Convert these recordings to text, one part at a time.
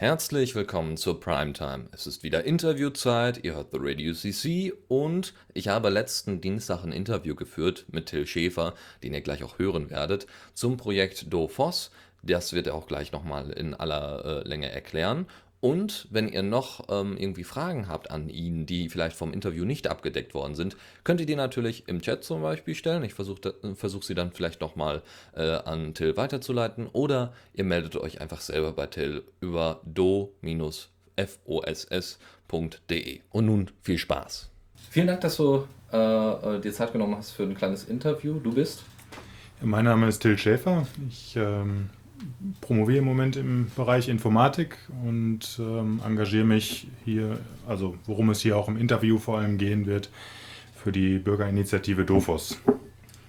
Herzlich willkommen zur Primetime. Es ist wieder Interviewzeit, ihr hört The Radio CC und ich habe letzten Dienstag ein Interview geführt mit Till Schäfer, den ihr gleich auch hören werdet, zum Projekt DoFoss. Das wird er auch gleich nochmal in aller äh, Länge erklären. Und wenn ihr noch ähm, irgendwie Fragen habt an ihn, die vielleicht vom Interview nicht abgedeckt worden sind, könnt ihr die natürlich im Chat zum Beispiel stellen. Ich versuche versuch sie dann vielleicht nochmal äh, an Till weiterzuleiten. Oder ihr meldet euch einfach selber bei Till über do-foss.de. Und nun viel Spaß. Vielen Dank, dass du äh, äh, dir Zeit genommen hast für ein kleines Interview. Du bist? Mein Name ist Till Schäfer. Ich ähm, promoviere im Moment im Bereich Informatik und ähm, engagiere mich hier, also worum es hier auch im Interview vor allem gehen wird, für die Bürgerinitiative DOFOS.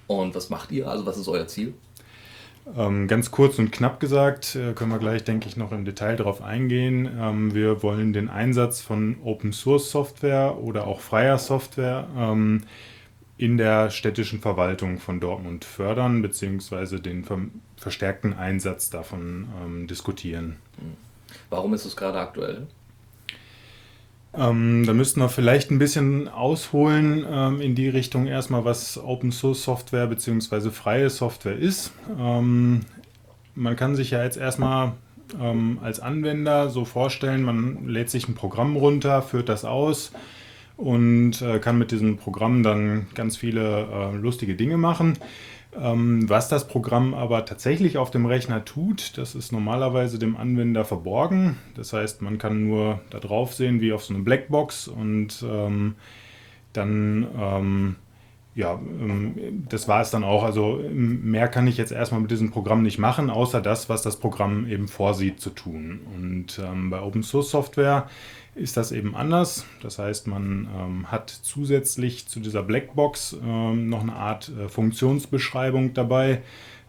Und was macht ihr? Also was ist euer Ziel? Ähm, ganz kurz und knapp gesagt, äh, können wir gleich, denke ich, noch im Detail darauf eingehen. Ähm, wir wollen den Einsatz von Open Source Software oder auch freier Software ähm, in der städtischen Verwaltung von Dortmund fördern, beziehungsweise den ver verstärkten Einsatz davon ähm, diskutieren. Warum ist es gerade aktuell? Ähm, da müssten wir vielleicht ein bisschen ausholen ähm, in die Richtung erstmal, was Open Source Software bzw. freie Software ist. Ähm, man kann sich ja jetzt erstmal ähm, als Anwender so vorstellen, man lädt sich ein Programm runter, führt das aus und äh, kann mit diesem Programm dann ganz viele äh, lustige Dinge machen. Ähm, was das Programm aber tatsächlich auf dem Rechner tut, das ist normalerweise dem Anwender verborgen. Das heißt, man kann nur da drauf sehen wie auf so eine Blackbox und ähm, dann, ähm, ja, ähm, das war es dann auch. Also mehr kann ich jetzt erstmal mit diesem Programm nicht machen, außer das, was das Programm eben vorsieht zu tun. Und ähm, bei Open Source Software ist das eben anders. Das heißt, man ähm, hat zusätzlich zu dieser Blackbox ähm, noch eine Art äh, Funktionsbeschreibung dabei,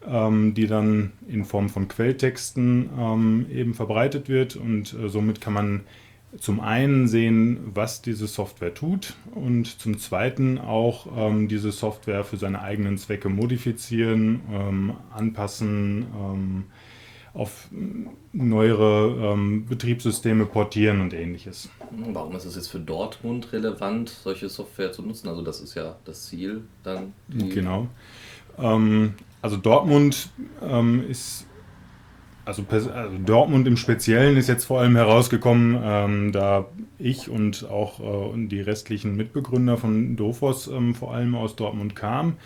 ähm, die dann in Form von Quelltexten ähm, eben verbreitet wird und äh, somit kann man zum einen sehen, was diese Software tut und zum zweiten auch ähm, diese Software für seine eigenen Zwecke modifizieren, ähm, anpassen, auf neuere ähm, Betriebssysteme portieren und ähnliches. Warum ist es jetzt für Dortmund relevant, solche Software zu nutzen? Also das ist ja das Ziel dann. Genau. Ähm, also Dortmund ähm, ist, also, also, Dortmund im Speziellen ist jetzt vor allem herausgekommen, ähm, da ich und auch äh, die restlichen Mitbegründer von Dofos ähm, vor allem aus Dortmund kamen.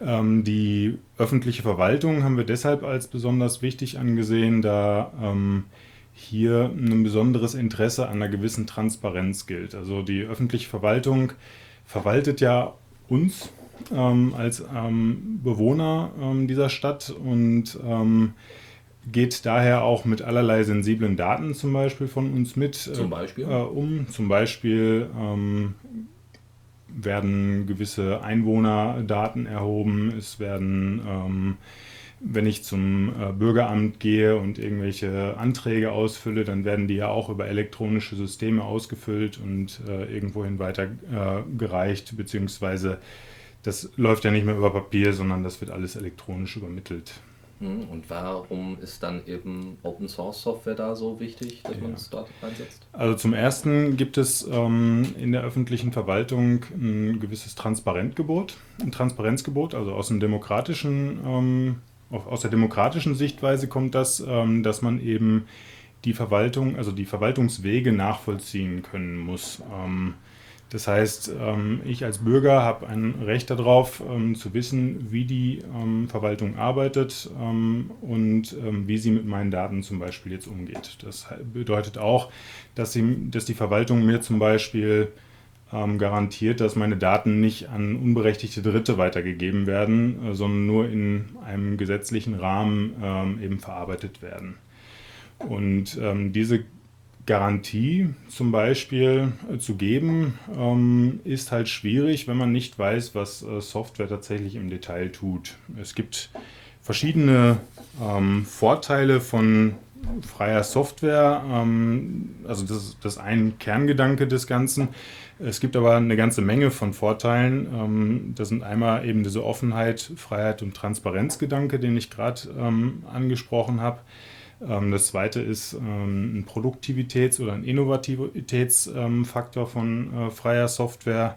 Ähm, die öffentliche Verwaltung haben wir deshalb als besonders wichtig angesehen, da ähm, hier ein besonderes Interesse an einer gewissen Transparenz gilt. Also die öffentliche Verwaltung verwaltet ja uns ähm, als ähm, Bewohner ähm, dieser Stadt und ähm, geht daher auch mit allerlei sensiblen Daten zum Beispiel von uns mit zum Beispiel? Äh, um. Zum Beispiel werden gewisse Einwohnerdaten erhoben, es werden, ähm, wenn ich zum äh, Bürgeramt gehe und irgendwelche Anträge ausfülle, dann werden die ja auch über elektronische Systeme ausgefüllt und äh, irgendwohin weitergereicht, äh, beziehungsweise das läuft ja nicht mehr über Papier, sondern das wird alles elektronisch übermittelt. Hm, und warum ist dann eben Open Source Software da so wichtig, dass ja. man es dort einsetzt? Also zum ersten gibt es ähm, in der öffentlichen Verwaltung ein gewisses Transparenzgebot, ein Transparenzgebot, also aus dem demokratischen, ähm, aus der demokratischen Sichtweise kommt das, ähm, dass man eben die Verwaltung, also die Verwaltungswege nachvollziehen können muss. Das heißt, ähm, ich als Bürger habe ein Recht darauf, ähm, zu wissen, wie die ähm, Verwaltung arbeitet und wie sie mit meinen Daten zum Beispiel jetzt umgeht. Das bedeutet auch, dass, sie, dass die Verwaltung mir zum Beispiel garantiert, dass meine Daten nicht an unberechtigte Dritte weitergegeben werden, äh, sondern nur in einem gesetzlichen Rahmen eben verarbeitet werden. Und ähm, diese Garantie zum Beispiel äh, zu geben, ähm, ist halt schwierig, wenn man nicht weiß, was äh, Software tatsächlich im Detail tut. Es gibt verschiedene ähm, Vorteile von freier Software. Ähm, also das, das ist ein Kerngedanke des Ganzen. Es gibt aber eine ganze Menge von Vorteilen. Das sind einmal eben diese Offenheit, Freiheit und Transparenzgedanke, den ich gerade angesprochen habe. Ähm, das zweite ist ähm, ein Produktivitäts- oder ein Innovativitätsfaktor von äh, freier Software.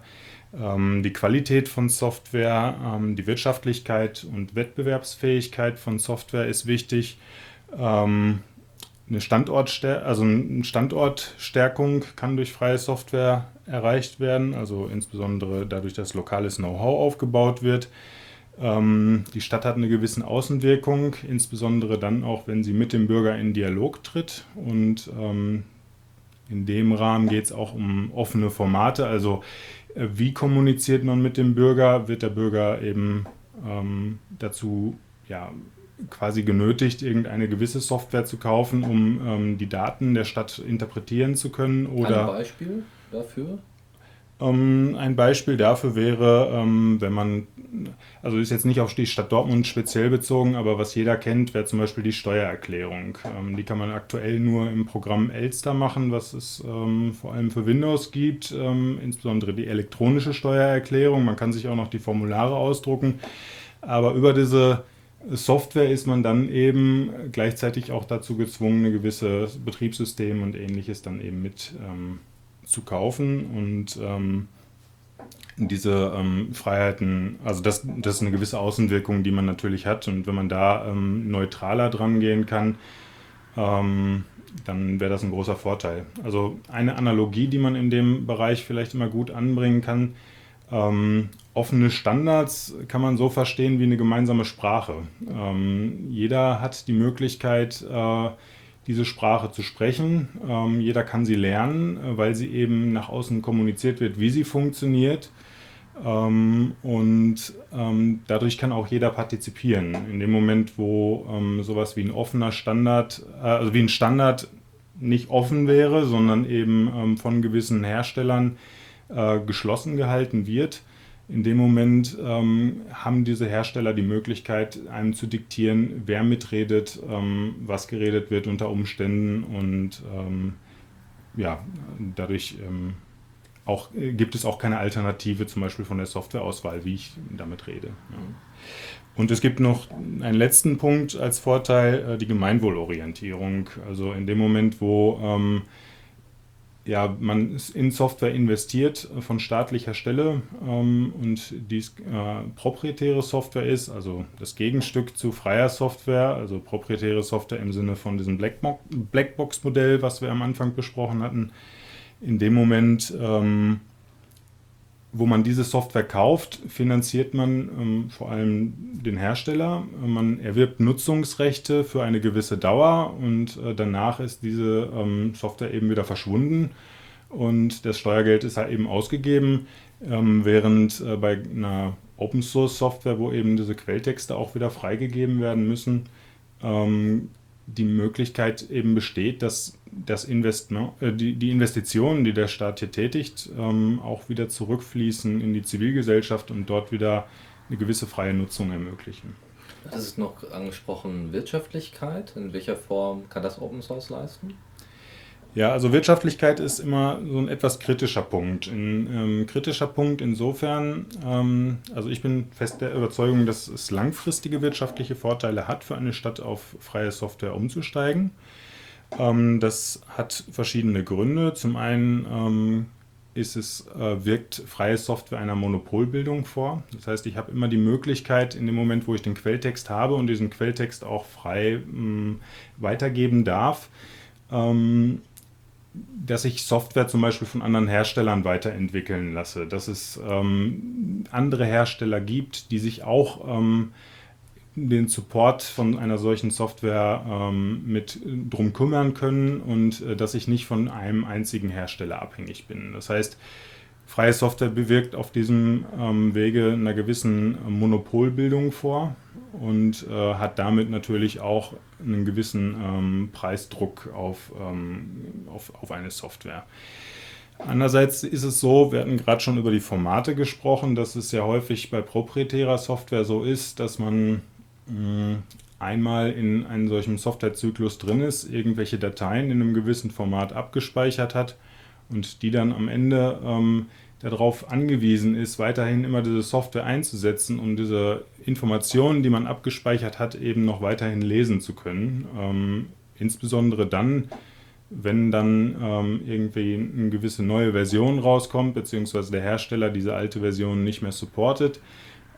Ähm, die Qualität von Software, die Wirtschaftlichkeit und Wettbewerbsfähigkeit von Software ist wichtig. Eine Standortstär also eine Standortstärkung kann durch freie Software erreicht werden, also insbesondere dadurch, dass lokales Know-how aufgebaut wird. Ähm, die Stadt hat eine gewisse Außenwirkung, insbesondere dann auch, wenn sie mit dem Bürger in Dialog tritt. Und ähm, in dem Rahmen geht es auch um offene Formate, also äh, wie kommuniziert man mit dem Bürger? Wird der Bürger eben ähm, dazu ja, quasi genötigt, irgendeine gewisse Software zu kaufen, um ähm, die Daten der Stadt interpretieren zu können? Oder, Ein Beispiel dafür? Ähm, ein Beispiel dafür wäre, ähm, wenn man, also ist jetzt nicht auf die Stadt Dortmund speziell bezogen, aber was jeder kennt, wäre zum Beispiel die Steuererklärung. Ähm, die kann man aktuell nur im Programm Elster machen, was es ähm, vor allem für Windows gibt, ähm, insbesondere die elektronische Steuererklärung. Man kann sich auch noch die Formulare ausdrucken, aber über diese Software ist man dann eben gleichzeitig auch dazu gezwungen, eine gewisse Betriebssystem und ähnliches dann eben mit ähm, zu kaufen und ähm, diese ähm, Freiheiten, also das, das ist eine gewisse Außenwirkung, die man natürlich hat und wenn man da ähm, neutraler dran gehen kann, ähm, dann wäre das ein großer Vorteil. Also eine Analogie, die man in dem Bereich vielleicht immer gut anbringen kann, ähm, offene Standards kann man so verstehen wie eine gemeinsame Sprache. Ähm, jeder hat die Möglichkeit, äh, diese Sprache zu sprechen. Ähm, jeder kann sie lernen, äh, weil sie eben nach außen kommuniziert wird, wie sie funktioniert. Ähm, und ähm, dadurch kann auch jeder partizipieren. In dem Moment, wo ähm, sowas wie ein offener Standard, äh, also wie ein Standard nicht offen wäre, sondern eben ähm, von gewissen Herstellern äh, geschlossen gehalten wird, in dem Moment ähm, haben diese Hersteller die Möglichkeit, einem zu diktieren, wer mitredet, ähm, was geredet wird unter Umständen und ja, dadurch auch, äh, gibt es auch keine Alternative zum Beispiel von der Softwareauswahl, wie ich damit rede. Ja. Und es gibt noch einen letzten Punkt als Vorteil, äh, die Gemeinwohlorientierung. Also in dem Moment, wo ähm, ja, man in Software investiert von staatlicher Stelle ähm, und dies äh, proprietäre Software ist, also das Gegenstück zu freier Software, also proprietäre Software im Sinne von diesem Blackbox-Modell, was wir am Anfang besprochen hatten. In dem Moment ähm, wo man diese Software kauft, finanziert man ähm, vor allem den Hersteller. Man erwirbt Nutzungsrechte für eine gewisse Dauer und äh, danach ist diese ähm, Software eben wieder verschwunden und das Steuergeld ist halt eben ausgegeben, ähm, während äh, bei einer Open Source Software, wo eben diese Quelltexte auch wieder freigegeben werden müssen, ähm, die Möglichkeit eben besteht, dass das Investment, äh, die, die Investitionen, die der Staat hier tätigt, ähm, auch wieder zurückfließen in die Zivilgesellschaft und dort wieder eine gewisse freie Nutzung ermöglichen. Das ist noch angesprochen Wirtschaftlichkeit. In welcher Form kann das Open Source leisten? Ja, also Wirtschaftlichkeit ist immer so ein etwas kritischer Punkt. Ein ähm, kritischer Punkt insofern, ähm, also ich bin fest der Überzeugung, dass es langfristige wirtschaftliche Vorteile hat, für eine Stadt auf freie Software umzusteigen. Ähm, das hat verschiedene Gründe. Zum einen ähm, ist es, äh, wirkt freie Software einer Monopolbildung vor. Das heißt, ich habe immer die Möglichkeit, in dem Moment, wo ich den Quelltext habe und diesen Quelltext auch frei mh, mm, weitergeben darf, ähm, dass ich Software zum Beispiel von anderen Herstellern weiterentwickeln lasse, dass es ähm, andere Hersteller gibt, die sich auch ähm, den Support von einer solchen Software ähm, mit drum kümmern können und äh, dass ich nicht von einem einzigen Hersteller abhängig bin. Das heißt, freie Software bewirkt auf diesem ähm, Wege einer gewissen Monopolbildung vor und äh, hat damit natürlich auch einen gewissen ähm, Preisdruck auf, ähm, auf, auf eine Software. Andererseits ist es so, wir hatten gerade schon über die Formate gesprochen, dass es ja häufig bei proprietärer Software so ist, dass man mh, einmal in einem solchen Softwarezyklus drin ist, irgendwelche Dateien in einem gewissen Format abgespeichert hat und die dann am Ende ähm, darauf angewiesen ist, weiterhin immer diese Software einzusetzen, um diese Informationen, die man abgespeichert hat, eben noch weiterhin lesen zu können. Ähm, insbesondere dann, wenn dann ähm, irgendwie eine gewisse neue Version rauskommt, beziehungsweise der Hersteller diese alte Version nicht mehr supportet,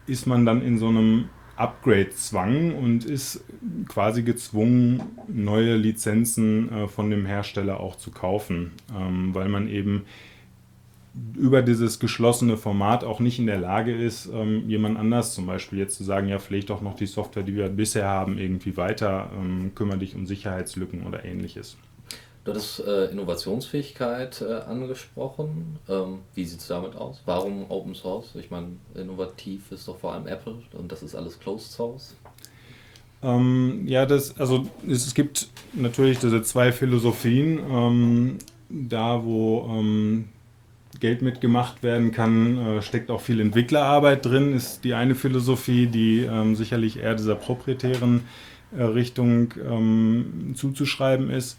ist man dann in so einem Upgrade-Zwang und ist quasi gezwungen, neue Lizenzen äh, von dem Hersteller auch zu kaufen, ähm, weil man eben über dieses geschlossene Format auch nicht in der Lage ist, ähm, jemand anders zum Beispiel jetzt zu sagen, ja, pflegt doch noch die Software, die wir bisher haben, irgendwie weiter, ähm, kümmere dich um Sicherheitslücken oder ähnliches. Du hattest äh, Innovationsfähigkeit äh, angesprochen. Ähm, wie sieht es damit aus? Warum Open Source? Ich meine, innovativ ist doch vor allem Apple und das ist alles Closed Source. Ähm, ja, das, also es, es, gibt natürlich diese zwei Philosophien. Ähm, da, wo ähm, Geld mitgemacht werden kann, äh, steckt auch viel Entwicklerarbeit drin, ist die eine Philosophie, die ähm, sicherlich eher dieser proprietären äh, Richtung ähm, zuzuschreiben ist.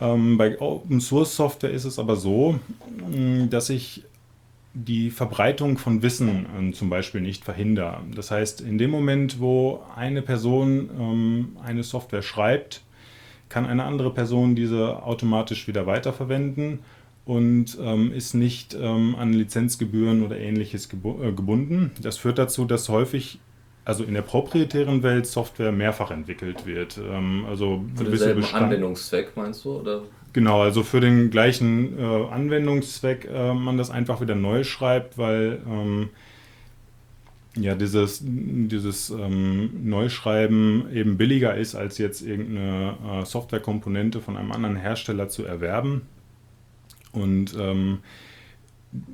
Ähm, bei Open Source Software ist es aber so, mm, dass ich die Verbreitung von Wissen ähm, zum Beispiel nicht verhindere. Das heißt, in dem Moment, wo eine Person ähm, eine Software schreibt, kann eine andere Person diese automatisch wieder weiterverwenden und ähm, ist nicht ähm, an Lizenzgebühren oder ähnliches äh, gebunden. Das führt dazu, dass häufig also in der proprietären Welt Software mehrfach entwickelt wird. Ähm, also für denselben Anwendungszweck meinst du? Oder? Genau, also für den gleichen äh, Anwendungszweck äh, man das einfach wieder neu schreibt, weil ähm, ja dieses, dieses ähm, Neuschreiben eben billiger ist, als jetzt irgendeine äh, Softwarekomponente von einem anderen Hersteller zu erwerben. Und ähm,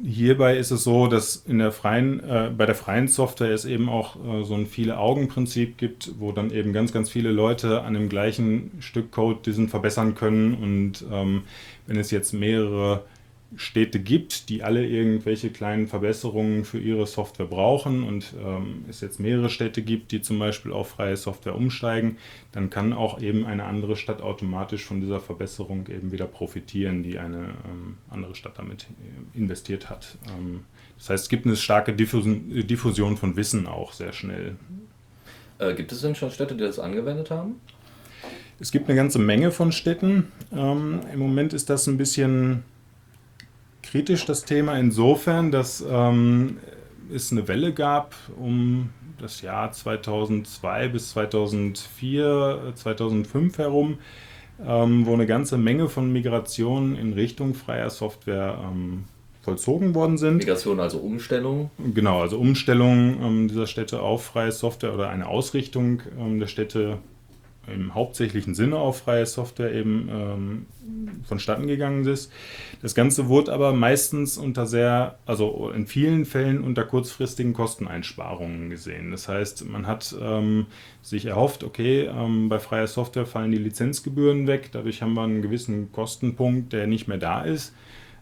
hierbei ist es so, dass in der freien, äh, bei der freien Software es eben auch äh, so ein viele Augen-Prinzip gibt, wo dann eben ganz, ganz viele Leute an dem gleichen Stück Code diesen verbessern können. Und ähm, wenn es jetzt mehrere Städte gibt, die alle irgendwelche kleinen Verbesserungen für ihre Software brauchen und ähm, es jetzt mehrere Städte gibt, die zum Beispiel auf freie Software umsteigen, dann kann auch eben eine andere Stadt automatisch von dieser Verbesserung eben wieder profitieren, die eine ähm, andere Stadt damit äh, investiert hat. Ähm, das heißt, es gibt eine starke Diffusion, Diffusion von Wissen auch sehr schnell. Äh, gibt es denn schon Städte, die das angewendet haben? Es gibt eine ganze Menge von Städten. Ähm, Im Moment ist das ein bisschen kritisch das Thema insofern, dass ähm, es eine Welle gab um das Jahr 2002 bis 2004, 2005 herum, ähm, wo eine ganze Menge von Migrationen in Richtung freier Software ähm, vollzogen worden sind. Migration also Umstellung? Genau, also Umstellung ähm, dieser Städte auf freie Software oder eine Ausrichtung ähm, der Städte im hauptsächlichen Sinne auf freie Software eben ähm, vonstatten gegangen ist. Das Ganze wurde aber meistens unter sehr, also in vielen Fällen unter kurzfristigen Kosteneinsparungen gesehen. Das heißt, man hat ähm, sich erhofft, okay, ähm, bei freier Software fallen die Lizenzgebühren weg, dadurch haben wir einen gewissen Kostenpunkt, der nicht mehr da ist.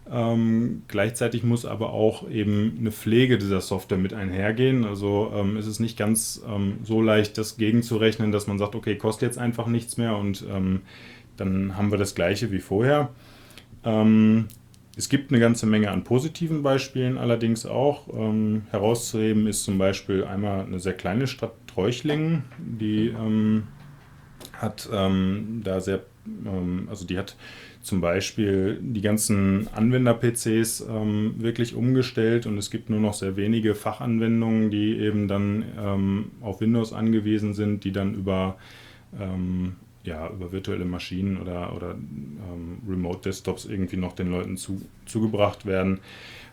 Ähm, gleichzeitig muss aber auch eben eine Pflege dieser Software mit einhergehen. Also ähm, es ist nicht ganz ähm, so leicht, das gegenzurechnen, dass man sagt, okay, kostet jetzt einfach nichts mehr und ähm, dann haben wir das gleiche wie vorher. Ähm, es gibt eine ganze Menge an positiven Beispielen allerdings auch. Ähm, herauszuheben ist zum Beispiel einmal eine sehr kleine Stadt Treuchlingen, die hat da sehr, also die hat zum Beispiel die ganzen Anwender-PCs ähm, wirklich umgestellt und es gibt nur noch sehr wenige Fachanwendungen, die eben dann ähm, auf Windows angewiesen sind, die dann über, ähm, ja, über virtuelle Maschinen oder, oder ähm, Remote-Desktops irgendwie noch den Leuten zu, zugebracht werden.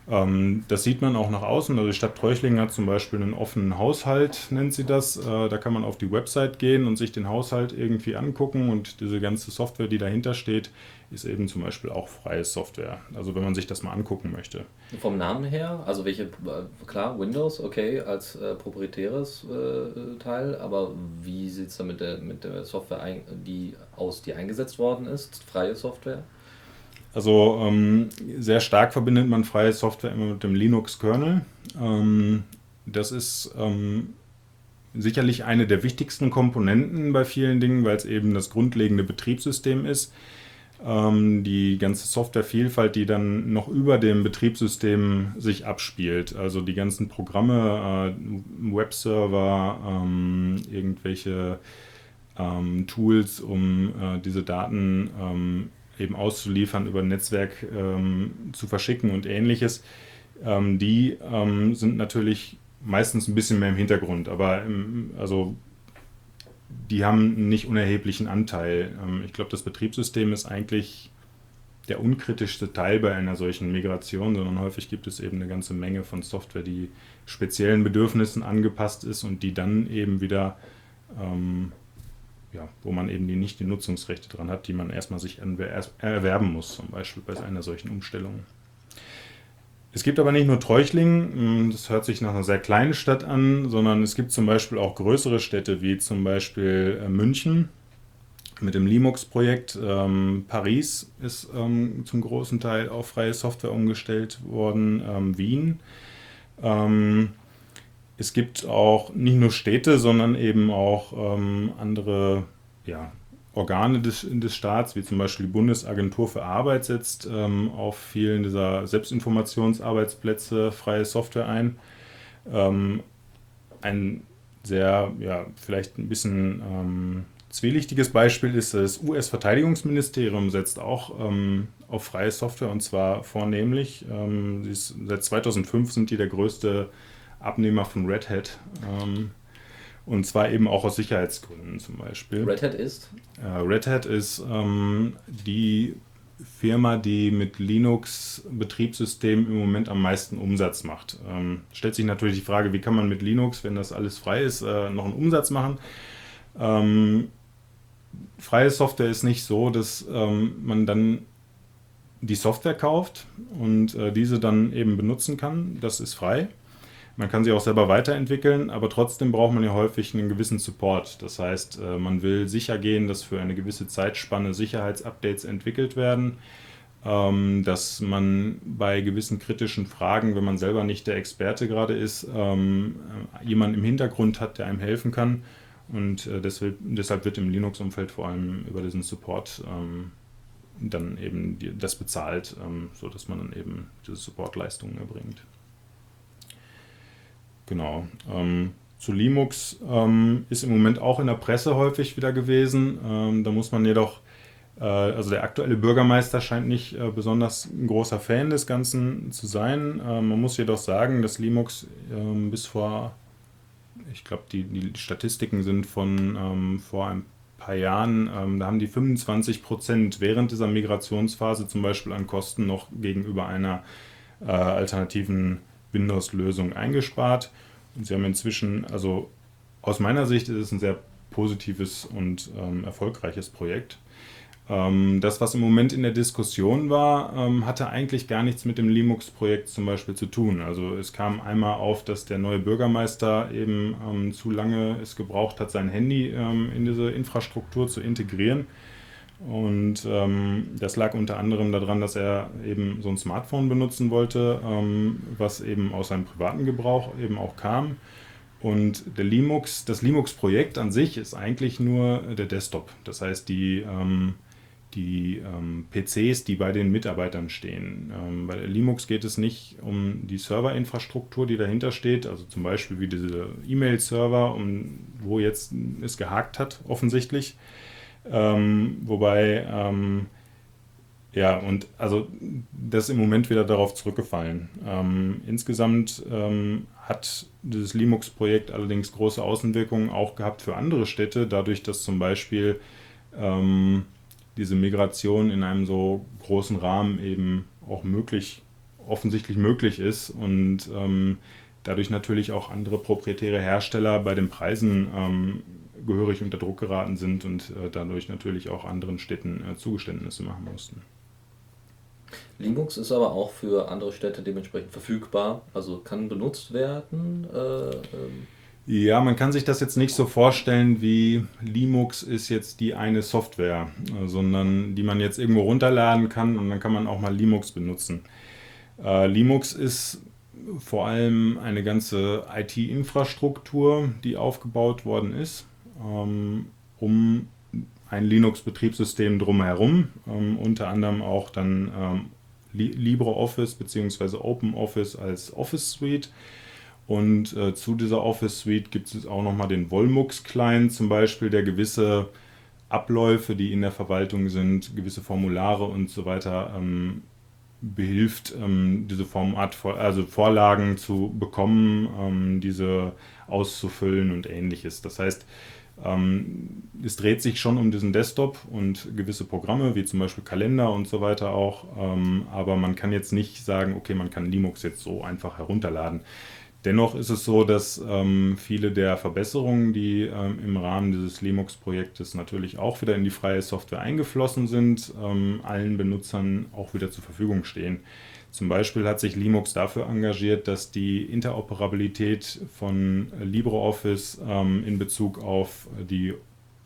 Ähm, das sieht man auch nach außen. Also die Stadt Treuchlingen hat zum Beispiel einen offenen Haushalt, nennt sie das. Äh, da kann man auf die Website gehen und sich den Haushalt irgendwie angucken und diese ganze Software, die dahinter steht, ist eben zum Beispiel auch freie Software. Also wenn man sich das mal angucken möchte. Vom Namen her, also welche, äh, klar, Windows, okay, als äh, proprietäres äh, Teil, aber wie sieht es da mit der, mit der Software ein, die aus, die eingesetzt worden ist? Freie Software? Also ähm, sehr stark verbindet man freie Software immer mit dem Linux-Kernel. Ähm, das ist ähm, sicherlich eine der wichtigsten Komponenten bei vielen Dingen, weil es eben das grundlegende Betriebssystem ist. Ähm, die ganze Softwarevielfalt, die dann noch über dem Betriebssystem sich abspielt. Also die ganzen Programme, äh, Webserver, ähm, irgendwelche ähm, Tools, um äh, diese Daten ähm, eben auszuliefern, über ein Netzwerk ähm, zu verschicken und ähnliches. Ähm, die sind natürlich meistens ein bisschen mehr im Hintergrund, aber im, also die haben einen nicht unerheblichen Anteil. Ähm, ich glaube, das Betriebssystem ist eigentlich der unkritischste Teil bei einer solchen Migration, sondern häufig gibt es eben eine ganze Menge von Software, die speziellen Bedürfnissen angepasst ist und die dann eben wieder, ähm, ja, wo man eben die, nicht die Nutzungsrechte dran hat, die man erstmal sich erwerben muss, zum Beispiel bei einer solchen Umstellung. Es gibt aber nicht nur Treuchtlingen, hm, das hört sich nach einer sehr kleinen Stadt an, sondern es gibt zum Beispiel auch größere Städte wie zum Beispiel äh, München mit dem Linux-Projekt. Ähm, Paris ist ähm, zum großen Teil auf freie Software umgestellt worden, ähm, Wien. Ähm, es gibt auch nicht nur Städte, sondern eben auch ähm, andere ja, Organe des, des Staats, wie zum Beispiel die Bundesagentur für Arbeit, setzt ähm, auf vielen dieser Selbstinformationsarbeitsplätze freie Software ein. Ähm, ein sehr, ja, vielleicht ein bisschen ähm, zwielichtiges Beispiel ist, das US-Verteidigungsministerium setzt auch ähm, auf freie Software und zwar vornehmlich. Ähm, ist, seit 2005 sind die der größte Abnehmer von Red Hat. Und zwar eben auch aus Sicherheitsgründen zum Beispiel. Red Hat ist? Äh, Red Hat ist ähm, die Firma, die mit Linux-Betriebssystemen im Moment am meisten Umsatz macht. Ähm, stellt sich natürlich die Frage, wie kann man mit Linux, wenn das alles frei ist, äh, noch einen Umsatz machen? Ähm, freie Software ist nicht so, dass ähm, man dann die Software kauft und äh, diese dann eben benutzen kann. Das ist frei. Man kann sie auch selber weiterentwickeln, aber trotzdem braucht man ja häufig einen gewissen Support. Das heißt, äh, man will sicher gehen, dass für eine gewisse Zeitspanne Sicherheitsupdates entwickelt werden, ähm, dass man bei gewissen kritischen Fragen, wenn man selber nicht der Experte gerade ist, ähm, äh, jemanden im Hintergrund hat, der einem helfen kann. Und äh, deshalb, wird im Linux-Umfeld vor allem über diesen Support ähm, dann eben das bezahlt, sodass man dann eben diese Supportleistungen erbringt. Genau. Ähm, zu Linux ähm, ist im Moment auch in der Presse häufig wieder gewesen. Ähm, da muss man jedoch, äh, also der aktuelle Bürgermeister scheint nicht äh, besonders ein großer Fan des Ganzen zu sein. Ähm, man muss jedoch sagen, dass Linux ähm, bis vor, ich glaube, die, die Statistiken sind von ähm, vor ein paar Jahren, da haben die 25 Prozent während dieser Migrationsphase zum Beispiel an Kosten noch gegenüber einer äh, alternativen Windows-Lösung eingespart. Und sie haben inzwischen, also aus meiner Sicht ist es ein sehr positives und ähm, erfolgreiches Projekt. Ähm, das, was im Moment in der Diskussion war, ähm, hatte eigentlich gar nichts mit dem Linux-Projekt zum Beispiel zu tun. Also es kam einmal auf, dass der neue Bürgermeister eben ähm, zu lange es gebraucht hat, sein Handy ähm, in diese Infrastruktur zu integrieren. Und ähm, das lag unter anderem daran, dass er eben so ein Smartphone benutzen wollte, ähm, was eben aus seinem privaten Gebrauch eben auch kam. Und der Linux, das Linux-Projekt an sich ist eigentlich nur der Desktop. Das heißt, die, ähm, die ähm, PCs, die bei den Mitarbeitern stehen. Ähm, bei Linux geht es nicht um die Serverinfrastruktur, die dahinter steht, also zum Beispiel wie diese E-Mail-Server, um, wo jetzt es gehakt hat, offensichtlich ähm, wobei, ähm, ja, und also das ist im Moment wieder darauf zurückgefallen. Ähm, insgesamt ähm, hat dieses Linux-Projekt allerdings große Außenwirkungen auch gehabt für andere Städte, dadurch, dass zum Beispiel ähm, diese Migration in einem so großen Rahmen eben auch möglich, offensichtlich möglich ist und ähm, dadurch natürlich auch andere proprietäre Hersteller bei den Preisen gehörig unter Druck geraten sind und äh, dadurch natürlich auch anderen Städten äh, Zugeständnisse machen mussten. Linux ist aber auch für andere Städte dementsprechend verfügbar, also kann benutzt werden. Äh, ähm. Ja, man kann sich das jetzt nicht so vorstellen, wie Linux ist jetzt die eine Software, äh, sondern die man jetzt irgendwo runterladen kann und dann kann man auch mal Linux benutzen. Äh, Linux ist vor allem eine ganze IT-Infrastruktur, die aufgebaut worden ist ähm, um ein Linux-Betriebssystem drumherum, ähm, unter anderem auch dann ähm, LibreOffice bzw. OpenOffice als Office Suite. Und äh, zu dieser Office Suite gibt es auch nochmal den Volmux-Client zum Beispiel, der gewisse Abläufe, die in der Verwaltung sind, gewisse Formulare und so weiter ähm, behilft, ähm, diese Format, also Vorlagen zu bekommen, ähm, diese auszufüllen und ähnliches. Das heißt, es dreht sich schon um diesen Desktop und gewisse Programme, wie zum Beispiel Kalender und so weiter auch, ähm, aber man kann jetzt nicht sagen, okay, man kann Linux jetzt so einfach herunterladen. Dennoch ist es so, dass ähm, viele der Verbesserungen, die ähm, im Rahmen dieses Linux-Projektes natürlich auch wieder in die freie Software eingeflossen sind, ähm, allen Benutzern auch wieder zur Verfügung stehen. Zum Beispiel hat sich Linux dafür engagiert, dass die Interoperabilität von LibreOffice ähm, in Bezug auf die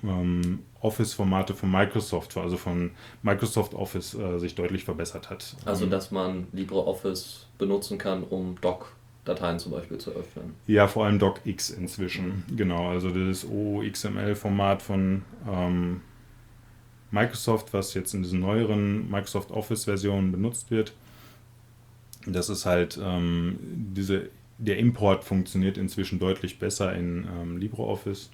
ähm, Office-Formate von Microsoft, also von Microsoft Office, äh, sich deutlich verbessert hat. Also, dass man LibreOffice benutzen kann, um Doc Dateien zum Beispiel zu öffnen. Ja, vor allem DocX inzwischen. Mhm. Genau, also das OXML-Format von ähm, Microsoft, was jetzt in diesen neueren Microsoft Office-Versionen benutzt wird. Das ist halt ähm, diese, der Import funktioniert inzwischen deutlich besser in ähm, LibreOffice.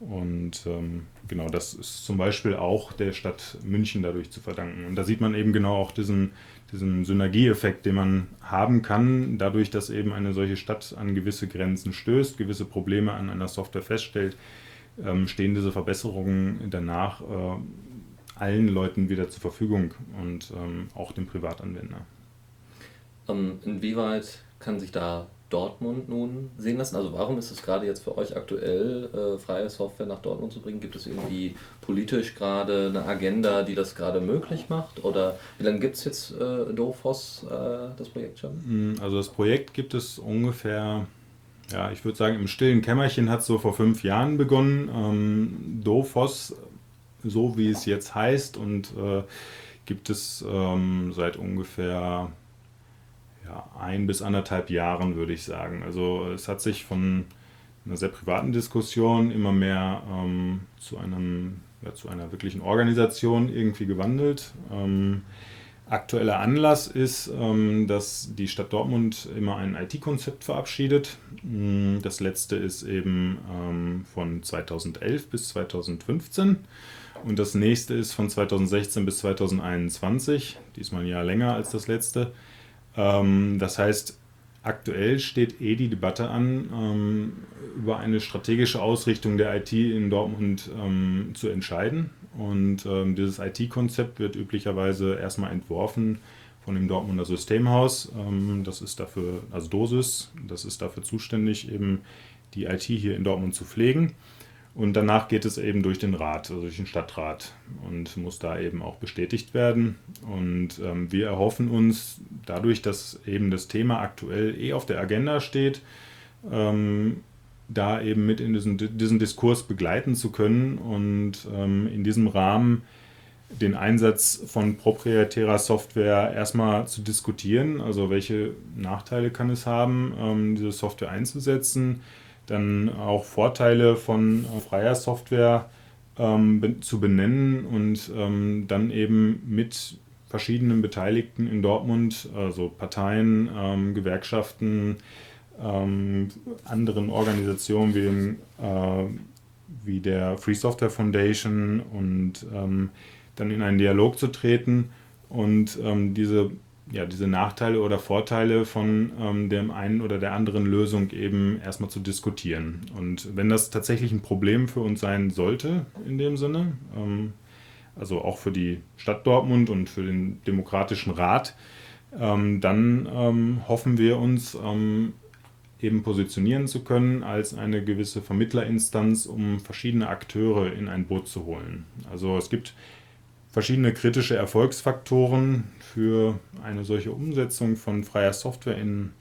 Und ähm, genau, das ist zum Beispiel auch der Stadt München dadurch zu verdanken. Und da sieht man eben genau auch diesen, diesen Synergieeffekt, den man haben kann, dadurch, dass eben eine solche Stadt an gewisse Grenzen stößt, gewisse Probleme an einer Software feststellt, ähm, stehen diese Verbesserungen danach äh, allen Leuten wieder zur Verfügung und ähm, auch dem Privatanwender. Ähm, inwieweit kann sich da Dortmund nun sehen lassen? Also warum ist es gerade jetzt für euch aktuell, äh, freie Software nach Dortmund zu bringen? Gibt es irgendwie politisch gerade eine Agenda, die das gerade möglich macht? Oder wie lange gibt es jetzt äh, Dofos, äh, das Projekt schon? Hm, also das Projekt gibt es ungefähr, ja, ich würde sagen, im stillen Kämmerchen hat es so vor fünf Jahren begonnen. Ähm, Dofos, so wie es jetzt heißt, und äh, gibt es ähm, seit ungefähr ein bis anderthalb Jahren, würde ich sagen. Also es hat sich von einer sehr privaten Diskussion immer mehr ähm, zu, einem, ja, zu einer wirklichen Organisation irgendwie gewandelt. Ähm, aktueller Anlass ist, ähm, dass die Stadt Dortmund immer ein IT-Konzept verabschiedet. Mm, das letzte ist eben ähm, von 2011 bis 2015. Und das nächste ist von 2016 bis 2021, diesmal ein Jahr länger als das letzte. Ähm, das heißt, aktuell steht eh die Debatte an, ähm, über eine strategische Ausrichtung der IT in Dortmund ähm, zu entscheiden. Und ähm, dieses IT-Konzept wird üblicherweise erstmal entworfen von dem Dortmunder Systemhaus. Ähm, das ist dafür, also Dosis, das ist dafür zuständig, eben die IT hier in Dortmund zu pflegen. Und danach geht es eben durch den Rat, also durch den Stadtrat und muss da eben auch bestätigt werden. Und ähm, wir erhoffen uns dadurch, dass eben das Thema aktuell eh auf der Agenda steht, ähm, da eben mit in diesen, diesen Diskurs begleiten zu können und ähm, in diesem Rahmen den Einsatz von proprietärer Software erstmal zu diskutieren. Also welche Nachteile kann es haben, ähm, diese Software einzusetzen dann auch Vorteile von äh, freier Software ähm, zu benennen und ähm, dann eben mit verschiedenen Beteiligten in Dortmund, also Parteien, ähm, Gewerkschaften, ähm, anderen Organisationen wie, den, äh, wie der Free Software Foundation und ähm, dann in einen Dialog zu treten und ähm, diese ja, diese Nachteile oder Vorteile von ähm, dem einen oder der anderen Lösung eben erstmal zu diskutieren. Und wenn das tatsächlich ein Problem für uns sein sollte, in dem Sinne, ähm, also auch für die Stadt Dortmund und für den Demokratischen Rat, ähm, dann ähm, hoffen wir uns ähm, eben positionieren zu können als eine gewisse Vermittlerinstanz, um verschiedene Akteure in ein Boot zu holen. Also es gibt verschiedene kritische Erfolgsfaktoren für eine solche Umsetzung von freier Software in,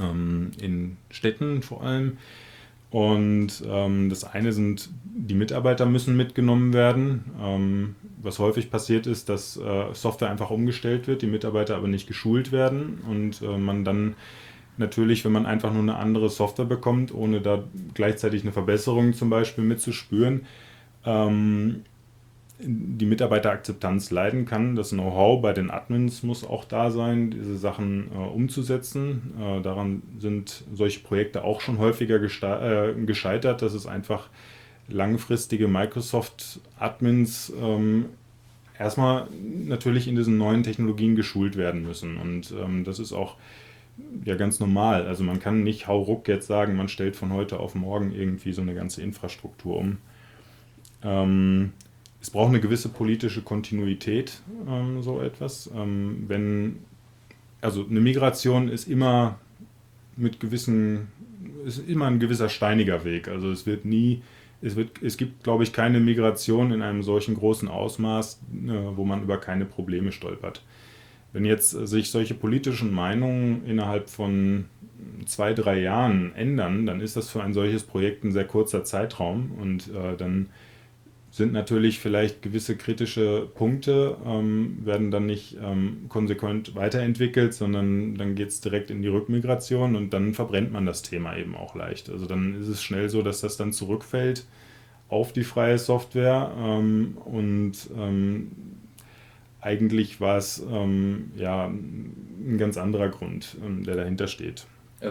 ähm, in Städten vor allem. Und ähm, das eine sind, die Mitarbeiter müssen mitgenommen werden. Ähm, was häufig passiert ist, dass äh, Software einfach umgestellt wird, die Mitarbeiter aber nicht geschult werden und äh, man dann natürlich, wenn man einfach nur eine andere Software bekommt, ohne da gleichzeitig eine Verbesserung zum Beispiel mitzuspüren, ähm, die Mitarbeiterakzeptanz leiden kann. Das Know-how bei den Admins muss auch da sein, diese Sachen äh, umzusetzen. Äh, daran sind solche Projekte auch schon häufiger äh, gescheitert, dass es einfach langfristige Microsoft-Admins ähm, erstmal natürlich in diesen neuen Technologien geschult werden müssen. Und ähm, das ist auch ja ganz normal. Also man kann nicht hauruck jetzt sagen, man stellt von heute auf morgen irgendwie so eine ganze Infrastruktur um. Ähm, es braucht eine gewisse politische Kontinuität, ähm, so etwas. Ähm, wenn, also eine Migration ist immer mit gewissen, ist immer ein gewisser steiniger Weg. Also es wird nie, es wird, es gibt, glaube ich, keine Migration in einem solchen großen Ausmaß, äh, wo man über keine Probleme stolpert. Wenn jetzt sich solche politischen Meinungen innerhalb von zwei, drei Jahren ändern, dann ist das für ein solches Projekt ein sehr kurzer Zeitraum und äh, dann sind natürlich vielleicht gewisse kritische Punkte, ähm, werden dann nicht ähm, konsequent weiterentwickelt, sondern dann geht es direkt in die Rückmigration und dann verbrennt man das Thema eben auch leicht. Also dann ist es schnell so, dass das dann zurückfällt auf die freie Software ähm, und ähm, eigentlich war es ähm, ja ein ganz anderer Grund, ähm, der dahinter steht.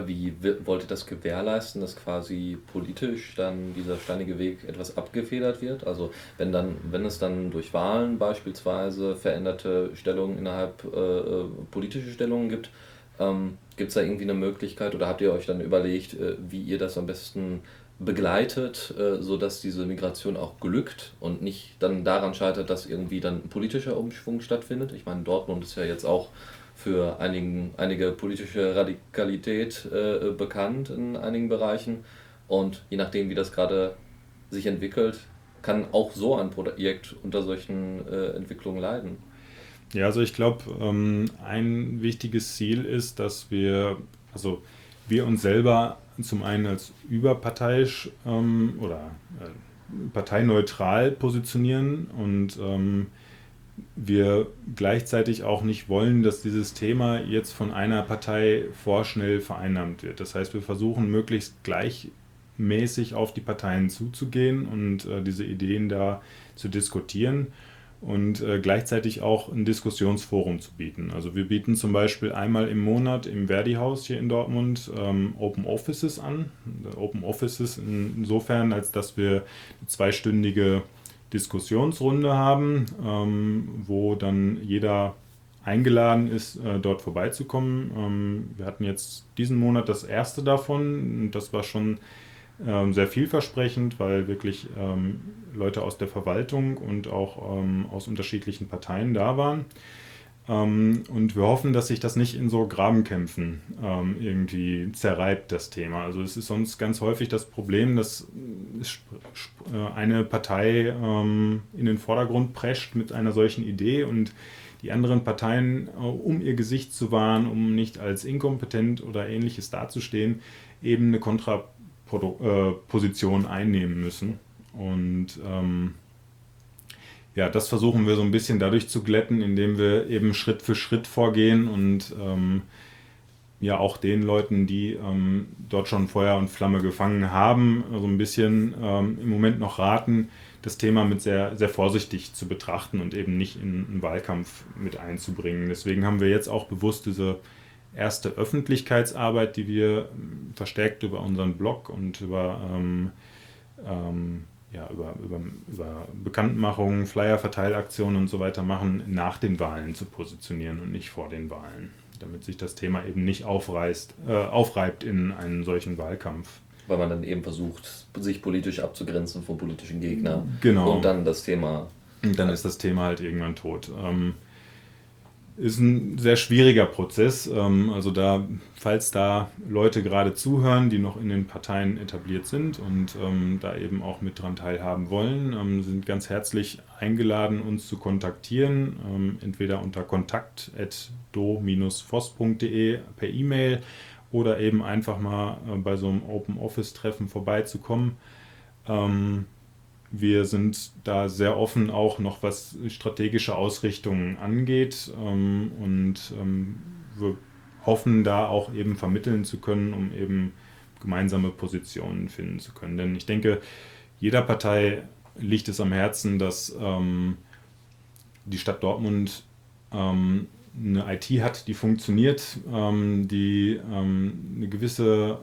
Wie wollt ihr das gewährleisten, dass quasi politisch dann dieser steinige Weg etwas abgefedert wird? Also wenn dann, wenn es dann durch Wahlen beispielsweise veränderte Stellungen innerhalb äh, äh politische Stellungen gibt, ähm, gibt es da irgendwie eine Möglichkeit oder habt ihr euch dann überlegt, äh, wie ihr das am besten begleitet, äh, sodass diese Migration auch glückt und nicht dann daran scheitert, dass irgendwie dann ein politischer Umschwung stattfindet? Ich meine, Dortmund ist ja jetzt auch für einigen, einige politische Radikalität äh, bekannt in einigen Bereichen. Und je nachdem, wie das gerade sich entwickelt, kann auch so ein Projekt unter solchen äh, Entwicklungen leiden. Ja, also ich glaube, ähm, ein wichtiges Ziel ist, dass wir, also wir uns selber zum einen als überparteiisch ähm, oder äh, parteineutral positionieren und ähm, wir gleichzeitig auch nicht wollen, dass dieses Thema jetzt von einer Partei vorschnell vereinnahmt wird. Das heißt, wir versuchen möglichst gleichmäßig auf die Parteien zuzugehen und äh, diese Ideen da zu diskutieren und äh, gleichzeitig auch ein Diskussionsforum zu bieten. Also wir bieten zum Beispiel einmal im Monat im Verdi-Haus hier in Dortmund ähm, Open Offices an. Open Offices insofern, als dass wir zweistündige Diskussionsrunde haben, ähm, wo dann jeder eingeladen ist, äh, dort vorbeizukommen. Ähm, wir hatten jetzt diesen Monat das erste davon. Das war schon ähm, sehr vielversprechend, weil wirklich ähm, Leute aus der Verwaltung und auch ähm, aus unterschiedlichen Parteien da waren. Ähm, und wir hoffen, dass sich das nicht in so Grabenkämpfen ähm, irgendwie zerreibt, das Thema. Also es ist sonst ganz häufig das Problem, dass äh, eine Partei ähm, in den Vordergrund prescht mit einer solchen Idee und die anderen Parteien, äh, um ihr Gesicht zu wahren, um nicht als inkompetent oder ähnliches dazustehen, eben eine Kontraposition äh, einnehmen müssen. Und ähm, ja, das versuchen wir so ein bisschen dadurch zu glätten, indem wir eben Schritt für Schritt vorgehen und ähm, ja auch den Leuten, die ähm, dort schon Feuer und Flamme gefangen haben, so ein bisschen ähm, im Moment noch raten, das Thema mit sehr, sehr vorsichtig zu betrachten und eben nicht in einen Wahlkampf mit einzubringen. Deswegen haben wir jetzt auch bewusst diese erste Öffentlichkeitsarbeit, die wir verstärkt über unseren Blog und über ähm, ähm, ja, über, über, über Bekanntmachungen, Flyer-Verteilaktionen und so weiter machen, nach den Wahlen zu positionieren und nicht vor den Wahlen, damit sich das Thema eben nicht aufreißt, äh, aufreibt in einen solchen Wahlkampf. Weil man dann eben versucht, sich politisch abzugrenzen von politischen Gegnern. Genau. Und dann das Thema. Und dann ist das Thema halt irgendwann tot. Ähm, ist ein sehr schwieriger Prozess. Ähm, also da, falls da Leute gerade zuhören, die noch in den Parteien etabliert sind und ähm, da eben auch mit dran teilhaben wollen, ähm, sind ganz herzlich eingeladen, uns zu kontaktieren, entweder unter kontakt.do-voss.de per E-Mail oder eben einfach mal äh, bei so einem Open Office Treffen vorbeizukommen. Wir sind da sehr offen, auch noch was strategische Ausrichtungen angeht. Ähm, und ähm, wir hoffen da auch eben vermitteln zu können, um eben gemeinsame Positionen finden zu können. Denn ich denke, jeder Partei liegt es am Herzen, dass ähm, die Stadt Dortmund ähm, eine IT hat, die funktioniert, ähm, die ähm, eine gewisse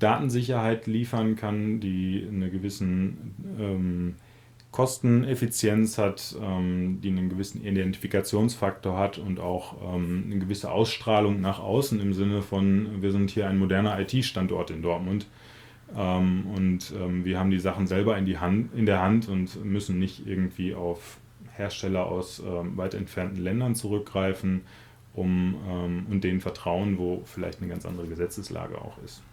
Datensicherheit liefern kann, die eine gewissen ähm, Kosteneffizienz hat, ähm, die einen gewissen Identifikationsfaktor hat und auch ähm, eine gewisse Ausstrahlung nach außen im Sinne von, wir sind hier ein moderner IT-Standort in Dortmund. Ähm, und ähm, wir haben die Sachen selber in, die Hand, in der Hand und müssen nicht irgendwie auf Hersteller aus ähm, weit entfernten Ländern zurückgreifen um, und denen vertrauen, wo vielleicht eine ganz andere Gesetzeslage auch ist.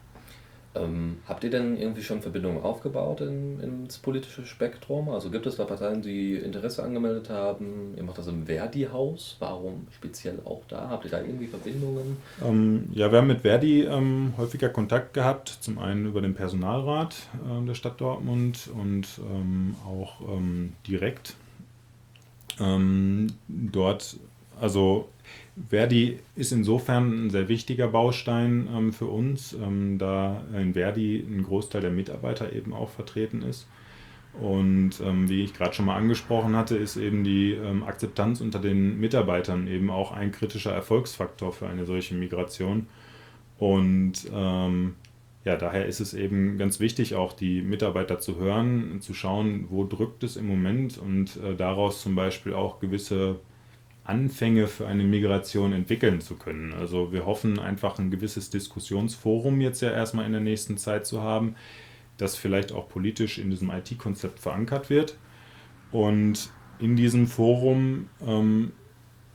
Ähm, habt ihr denn irgendwie schon Verbindungen aufgebaut in, ins politische Spektrum? Also gibt es da Parteien, die Interesse angemeldet haben? Ihr macht das im Verdi-Haus. Warum speziell auch da? Habt ihr da irgendwie Verbindungen? Ähm, ja, wir haben mit Verdi ähm, häufiger Kontakt gehabt. Zum einen über den Personalrat äh, der Stadt Dortmund und ähm, auch ähm, direkt. Ähm, dort, also Verdi ist insofern ein sehr wichtiger Baustein ähm, für uns, ähm, da in Verdi ein Großteil der Mitarbeiter eben auch vertreten ist. Und ähm, wie ich gerade schon mal angesprochen hatte, ist eben die ähm, Akzeptanz unter den Mitarbeitern eben auch ein kritischer Erfolgsfaktor für eine solche Migration. Und ähm, ja, daher ist es eben ganz wichtig, auch die Mitarbeiter zu hören, zu schauen, wo drückt es im Moment und äh, daraus zum Beispiel auch gewisse Anfänge für eine Migration entwickeln zu können. Also wir hoffen einfach ein gewisses Diskussionsforum jetzt ja erstmal in der nächsten Zeit zu haben, das vielleicht auch politisch in diesem IT-Konzept verankert wird. Und in diesem Forum ähm,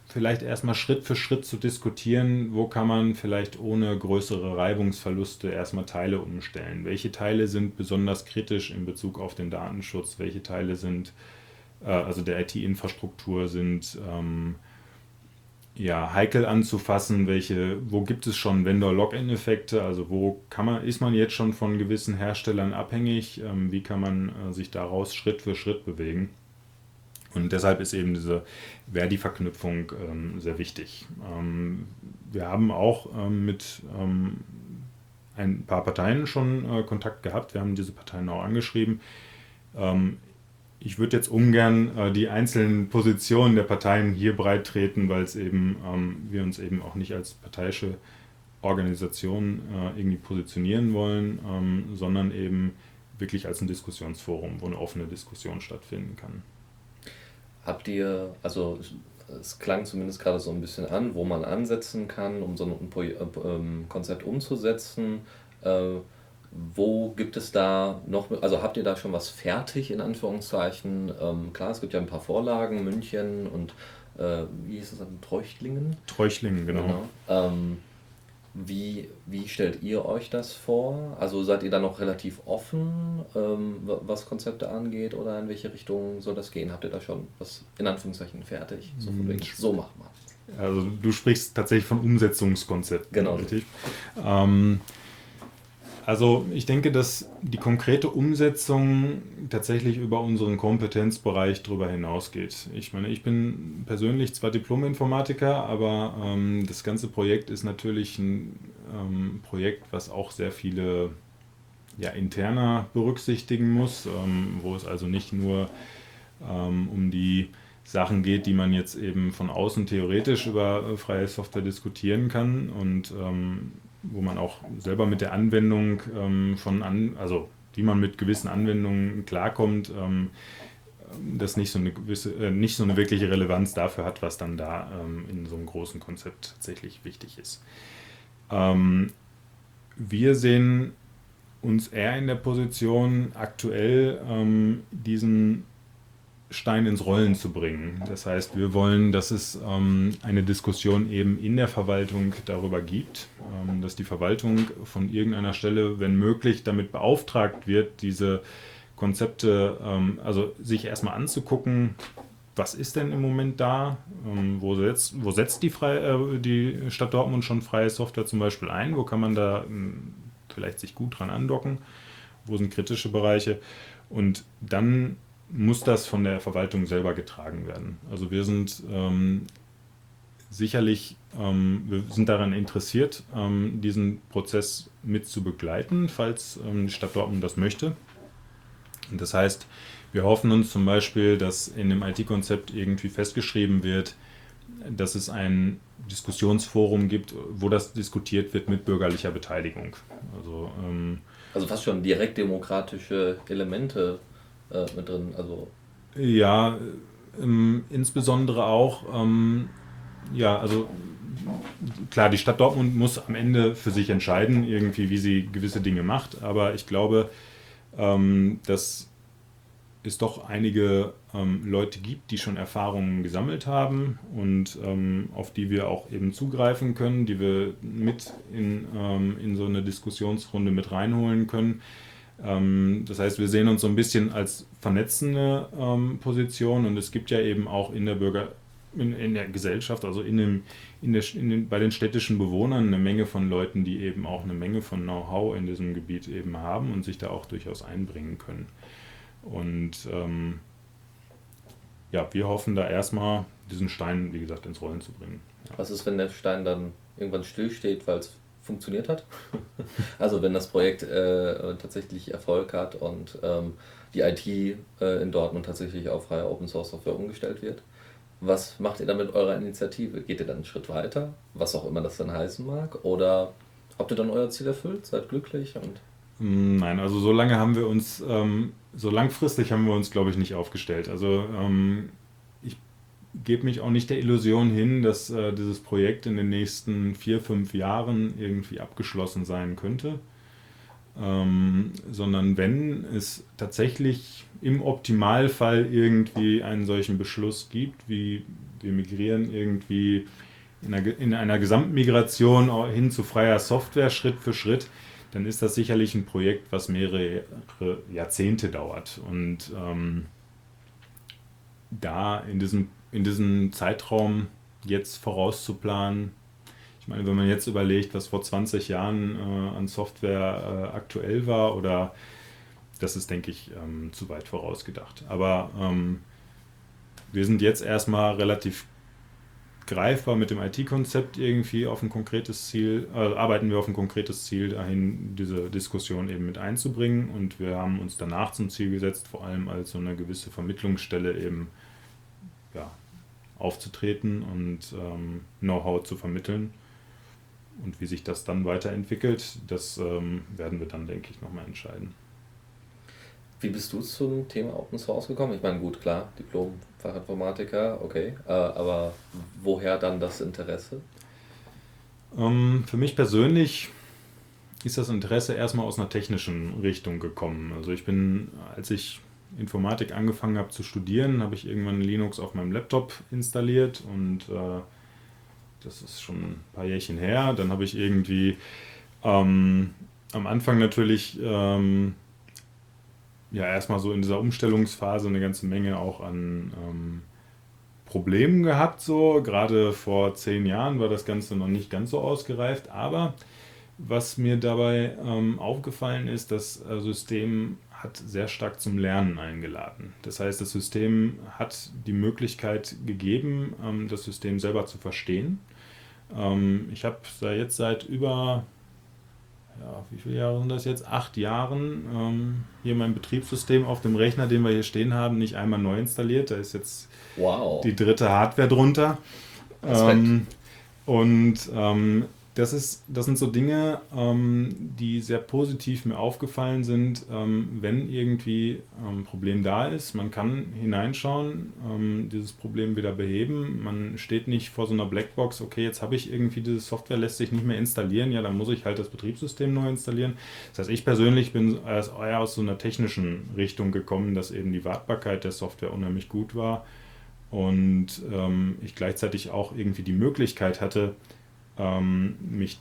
vielleicht erstmal Schritt für Schritt zu diskutieren, wo kann man vielleicht ohne größere Reibungsverluste erstmal Teile umstellen. Welche Teile sind besonders kritisch in Bezug auf den Datenschutz, welche Teile sind also der IT-Infrastruktur sind ähm, ja, heikel anzufassen, welche, wo gibt es schon Vendor-Login-Effekte, also wo kann man, ist man jetzt schon von gewissen Herstellern abhängig, ähm, wie kann man äh, sich daraus Schritt für Schritt bewegen. Und deshalb ist eben diese Verdi-Verknüpfung ähm, sehr wichtig. Ähm, wir haben auch ähm, mit ähm, ein paar Parteien schon äh, Kontakt gehabt, wir haben diese Parteien auch angeschrieben. Ich würde jetzt ungern äh, die einzelnen Positionen der Parteien hier breit treten, weil es eben ähm, wir uns eben auch nicht als parteiische Organisation äh, irgendwie positionieren wollen, ähm, sondern eben wirklich als ein Diskussionsforum, wo eine offene Diskussion stattfinden kann. Habt ihr, also es klang zumindest gerade so ein bisschen an, wo man ansetzen kann, um so ein, ein äh, ähm, Konzept umzusetzen. Äh, wo gibt es da noch, also habt ihr da schon was fertig in Anführungszeichen? Ähm, klar, es gibt ja ein paar Vorlagen, München und äh, wie hieß es dann, Treuchtlingen? Treuchtlingen, genau. genau. Ähm, wie, wie stellt ihr euch das vor? Also seid ihr da noch relativ offen, ähm, was Konzepte angeht oder in welche Richtung soll das gehen? Habt ihr da schon was in Anführungszeichen fertig? So, von wegen, so macht man. Also du sprichst tatsächlich von Umsetzungskonzepten. Genau. Richtig. Ähm, also ich denke, dass die konkrete Umsetzung tatsächlich über unseren Kompetenzbereich darüber hinausgeht. Ich meine, ich bin persönlich zwar Diplom-Informatiker, aber ähm, das ganze Projekt ist natürlich ein ähm, Projekt, was auch sehr viele ja, interner berücksichtigen muss, ähm, wo es also nicht nur ähm, um die Sachen geht, die man jetzt eben von außen theoretisch über äh, freie Software diskutieren kann und ähm, wo man auch selber mit der Anwendung ähm, von an, also wie man mit gewissen Anwendungen klarkommt, ähm, das nicht so eine gewisse, äh, nicht so eine wirkliche Relevanz dafür hat, was dann da ähm, in so einem großen Konzept tatsächlich wichtig ist. Ähm, wir sehen uns eher in der Position, aktuell ähm, diesen Stein ins Rollen zu bringen. Das heißt, wir wollen, dass es ähm, eine Diskussion eben in der Verwaltung darüber gibt, ähm, dass die Verwaltung von irgendeiner Stelle, wenn möglich, damit beauftragt wird, diese Konzepte, ähm, also sich erstmal anzugucken, was ist denn im Moment da? Ähm, wo, setzt, wo setzt die, Frei, äh, die Stadt Dortmund schon freie Software zum Beispiel ein? Wo kann man da ähm, vielleicht sich gut dran andocken? Wo sind kritische Bereiche? Und dann muss das von der Verwaltung selber getragen werden. Also wir sind ähm, sicherlich, ähm, wir sind daran interessiert, ähm, diesen Prozess mit zu begleiten, falls ähm, die Stadt Dortmund das möchte. Das heißt, wir hoffen uns zum Beispiel, dass in dem IT-Konzept irgendwie festgeschrieben wird, dass es ein Diskussionsforum gibt, wo das diskutiert wird mit bürgerlicher Beteiligung. Also, ähm, also fast schon direkt demokratische Elemente äh, mit drin. Also ja, ähm, insbesondere auch, ähm, ja, also klar, die Stadt Dortmund muss am Ende für sich entscheiden, irgendwie, wie sie gewisse Dinge macht. Aber ich glaube, ähm, dass es doch einige ähm, Leute gibt, die schon Erfahrungen gesammelt haben und ähm, auf die wir auch eben zugreifen können, die wir mit in, ähm, in so eine Diskussionsrunde mit reinholen können. Ähm, das heißt, wir sehen uns so ein bisschen als vernetzende ähm, Position und es gibt ja eben auch in der Bürger, in, in der Gesellschaft, also in dem, in der, in den, bei den städtischen Bewohnern eine Menge von Leuten, die eben auch eine Menge von Know-how in diesem Gebiet eben haben und sich da auch durchaus einbringen können. Und ähm, ja, wir hoffen da erstmal, diesen Stein, wie gesagt, ins Rollen zu bringen. Ja. Was ist, wenn der Stein dann irgendwann stillsteht, weil es funktioniert hat? also wenn das Projekt äh, tatsächlich Erfolg hat und ähm, die IT äh, in Dortmund tatsächlich auf freie Open Source Software umgestellt wird. Was macht ihr dann mit eurer Initiative? Geht ihr dann einen Schritt weiter, was auch immer das dann heißen mag? Oder habt ihr dann euer Ziel erfüllt? Seid glücklich und hm, Nein, also so lange haben wir uns, ähm, so langfristig haben wir uns, glaube ich, nicht aufgestellt. Also ähm, gebe mich auch nicht der Illusion hin, dass äh, dieses Projekt in den nächsten vier, fünf Jahren irgendwie abgeschlossen sein könnte. Ähm, sondern wenn es tatsächlich im Optimalfall irgendwie einen solchen Beschluss gibt, wie wir migrieren irgendwie in einer, in einer Gesamtmigration hin zu freier Software Schritt für Schritt, dann ist das sicherlich ein Projekt, was mehrere Jahrzehnte dauert. Und ähm, da in diesem, in diesem Zeitraum jetzt vorauszuplanen, ich meine, wenn man jetzt überlegt, was vor 20 Jahren äh, an Software äh, aktuell war, oder das ist, denke ich, ähm, zu weit vorausgedacht. Aber ähm, wir sind jetzt erstmal relativ greifbar mit dem IT-Konzept irgendwie auf ein konkretes Ziel, äh, arbeiten wir auf ein konkretes Ziel dahin, diese Diskussion eben mit einzubringen. Und wir haben uns danach zum Ziel gesetzt, vor allem als so eine gewisse Vermittlungsstelle eben ja, aufzutreten und ähm, Know-how zu vermitteln. Und wie sich das dann weiterentwickelt, das ähm, werden wir dann, denke ich, nochmal entscheiden. Wie bist du zum Thema Open Source gekommen? Ich meine, gut, klar, Diplom Fachinformatiker, okay, äh, aber woher dann das Interesse? Ähm, für mich persönlich ist das Interesse erstmal aus einer technischen Richtung gekommen. Also ich bin, als ich Informatik angefangen habe zu studieren, habe ich irgendwann Linux auf meinem Laptop installiert und äh, das ist schon ein paar Jährchen her. Dann habe ich irgendwie ähm, am Anfang natürlich ähm, ja erstmal so in dieser Umstellungsphase eine ganze Menge auch an ähm, Problemen gehabt. So gerade vor zehn Jahren war das Ganze noch nicht ganz so ausgereift, aber was mir dabei ähm, aufgefallen ist, das äh, System hat sehr stark zum Lernen eingeladen. Das heißt, das System hat die Möglichkeit gegeben, ähm, das System selber zu verstehen. Ähm, ich habe jetzt seit über ja, wie viele Jahre sind das jetzt? Acht Jahren ähm, hier mein Betriebssystem auf dem Rechner, den wir hier stehen haben, nicht einmal neu installiert. Da ist jetzt wow. die dritte Hardware drunter. Und das, ist, das sind so Dinge, ähm, die sehr positiv mir aufgefallen sind, ähm, wenn irgendwie ein ähm, Problem da ist. Man kann hineinschauen, ähm, dieses Problem wieder beheben. Man steht nicht vor so einer Blackbox, okay, jetzt habe ich irgendwie diese Software, lässt sich nicht mehr installieren, ja, dann muss ich halt das Betriebssystem neu installieren. Das heißt, ich persönlich bin eher aus so einer technischen Richtung gekommen, dass eben die Wartbarkeit der Software unheimlich gut war und ähm, ich gleichzeitig auch irgendwie die Möglichkeit hatte, ähm, mich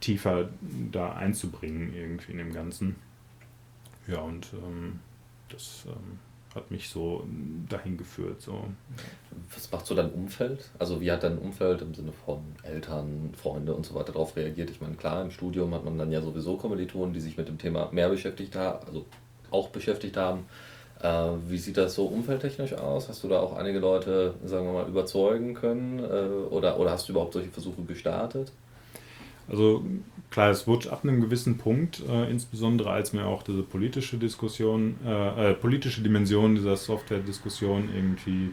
tiefer da einzubringen irgendwie in dem Ganzen. Ja, und ähm, das ähm, hat mich so dahin geführt. So. Was macht so dein Umfeld? Also wie hat dein Umfeld im Sinne von Eltern, Freunde und so weiter darauf reagiert? Ich meine, klar, im Studium hat man dann ja sowieso Kommilitonen, die sich mit dem Thema mehr beschäftigt haben, also auch beschäftigt haben. Äh, wie sieht das so umfeldtechnisch aus? Hast du da auch einige Leute, sagen wir mal, überzeugen können? Äh, oder, oder hast du überhaupt solche Versuche gestartet? Also klar, es wurde ab einem gewissen Punkt, äh, insbesondere als mir auch diese politische Diskussion, äh, äh, politische Dimension dieser Software-Diskussion irgendwie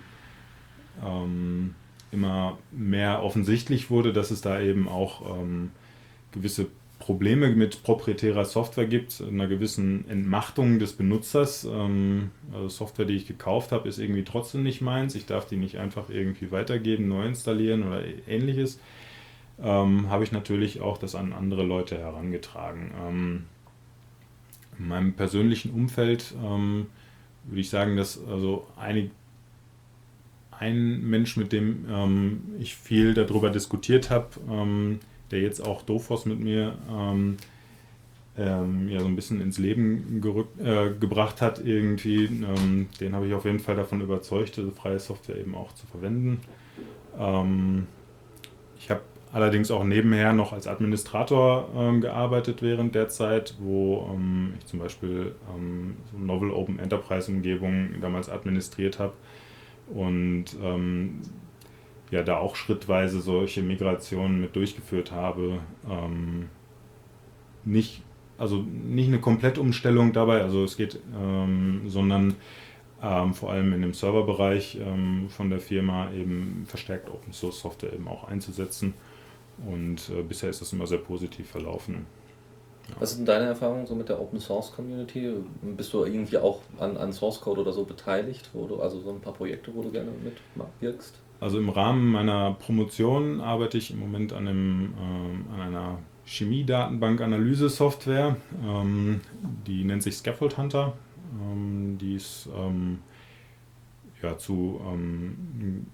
ähm, immer mehr offensichtlich wurde, dass es da eben auch ähm, gewisse Probleme mit proprietärer Software gibt, einer gewissen Entmachtung des Benutzers. Ähm, also Software, die ich gekauft habe, ist irgendwie trotzdem nicht meins. Ich darf die nicht einfach irgendwie weitergeben, neu installieren oder ähnliches. Ähm, habe ich natürlich auch das an andere Leute herangetragen. Ähm, in meinem persönlichen Umfeld ähm, würde ich sagen, dass also einig, ein Mensch, mit dem ähm, ich viel darüber diskutiert habe, ähm, der jetzt auch Dofos mit mir ähm, ähm, ja so ein bisschen ins Leben gerückt, äh, gebracht hat irgendwie. Ähm, den habe ich auf jeden Fall davon überzeugt, diese freie Software eben auch zu verwenden. Ähm, ich habe allerdings auch nebenher noch als Administrator ähm, gearbeitet während der Zeit, wo ähm, ich zum Beispiel so Novel Open Enterprise Umgebungen damals administriert habe und ja da auch schrittweise solche Migrationen mit durchgeführt habe. Ähm, nicht, also nicht eine Komplettumstellung dabei, also es geht, ähm, sondern ähm, vor allem in dem Serverbereich ähm, von der Firma eben verstärkt Open Source Software eben auch einzusetzen. Und äh, bisher ist das immer sehr positiv verlaufen. Ja. Was sind deine Erfahrungen so mit der Open Source Community? Bist du irgendwie auch an, an Source Code oder so beteiligt, wo du also so ein paar Projekte, wo du gerne mitwirkst? Also im Rahmen meiner Promotion arbeite ich im Moment an, einem, äh, an einer Chemie-Datenbank-Analyse-Software. Ähm, die nennt sich Scaffold Hunter. Ähm, die ist ähm, ja, zu ähm,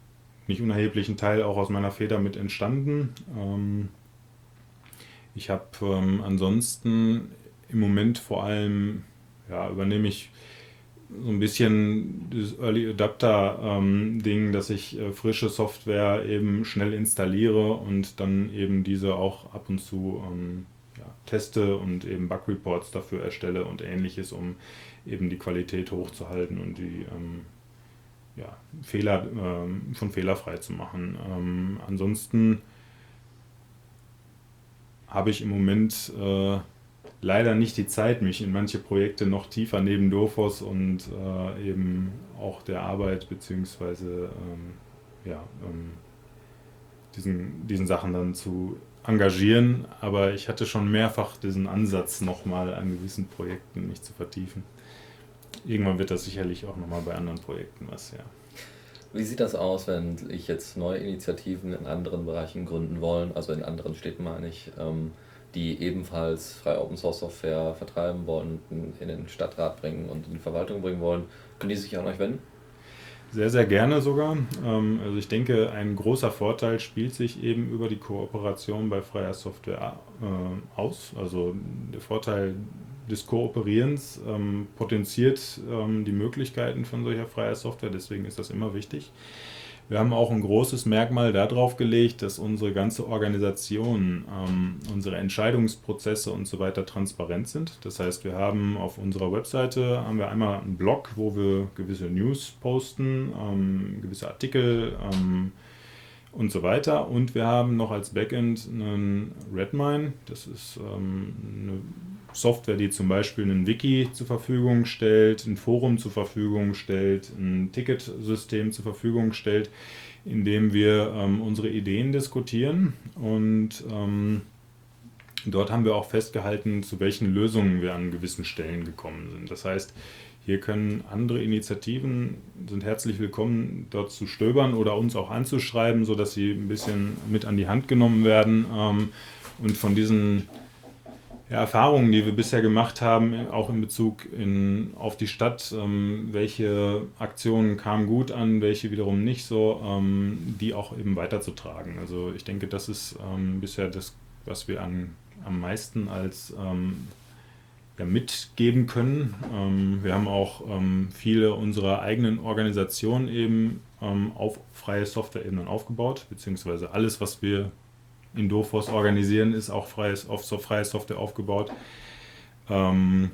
nicht unerheblichen Teil auch aus meiner Feder mit entstanden. Ähm, ich habe ähm, ansonsten im Moment vor allem, ja, übernehme ich so ein bisschen das Early Adapter-Ding, ähm, dass ich äh, frische Software eben schnell installiere und dann eben diese auch ab und zu ähm, ja, teste und eben Bug-Reports dafür erstelle und ähnliches, um eben die Qualität hochzuhalten und die ähm, ja, Fehler ähm, von fehlerfrei zu machen. Ähm, ansonsten habe ich im Moment äh, leider nicht die Zeit, mich in manche Projekte noch tiefer neben Dofos und äh, eben auch der Arbeit beziehungsweise ähm, ja, ähm, diesen, diesen Sachen dann zu engagieren. Aber ich hatte schon mehrfach diesen Ansatz, nochmal an gewissen Projekten mich zu vertiefen. Irgendwann wird das sicherlich auch nochmal bei anderen Projekten was, ja. Wie sieht das aus, wenn ich jetzt neue Initiativen in anderen Bereichen gründen wollen, also in anderen Städten meine ich? Ähm, die ebenfalls freie Open Source Software vertreiben wollen, in den Stadtrat bringen und in die Verwaltung bringen wollen, können die sich an euch wenden? Sehr, sehr gerne sogar. Ähm, also ich denke, ein großer Vorteil spielt sich eben über die Kooperation bei freier Software äh, aus. Also der Vorteil des Kooperierens ähm, potenziert ähm, die Möglichkeiten von solcher freier Software, deswegen ist das immer wichtig. Wir haben auch ein großes Merkmal darauf gelegt, dass unsere ganze Organisation, ähm, unsere Entscheidungsprozesse und so weiter transparent sind. Das heißt, wir haben auf unserer Webseite haben wir einmal einen Blog, wo wir gewisse News posten, ähm, gewisse Artikel ähm, und so weiter. Und wir haben noch als Backend einen Redmine. Das ist ähm, eine Software, die zum Beispiel ein Wiki zur Verfügung stellt, ein Forum zur Verfügung stellt, ein Ticketsystem zur Verfügung stellt, in dem wir ähm, unsere Ideen diskutieren. Und ähm, dort haben wir auch festgehalten, zu welchen Lösungen wir an gewissen Stellen gekommen sind. Das heißt, hier können andere Initiativen, sind herzlich willkommen, dort zu stöbern oder uns auch anzuschreiben, sodass sie ein bisschen mit an die Hand genommen werden ähm, und von diesen Erfahrungen, die wir bisher gemacht haben, auch in Bezug in, auf die Stadt, ähm, welche Aktionen kamen gut an, welche wiederum nicht so, ähm, die auch eben weiterzutragen. Also ich denke, das ist bisher das, was wir an, am meisten als ja, mitgeben können. Ähm, wir haben auch ähm, viele unserer eigenen Organisationen eben auf freie Software-Ebenen aufgebaut, beziehungsweise alles, was wir in Dofos organisieren, ist auch freies, auf so freie Software aufgebaut. Ähm,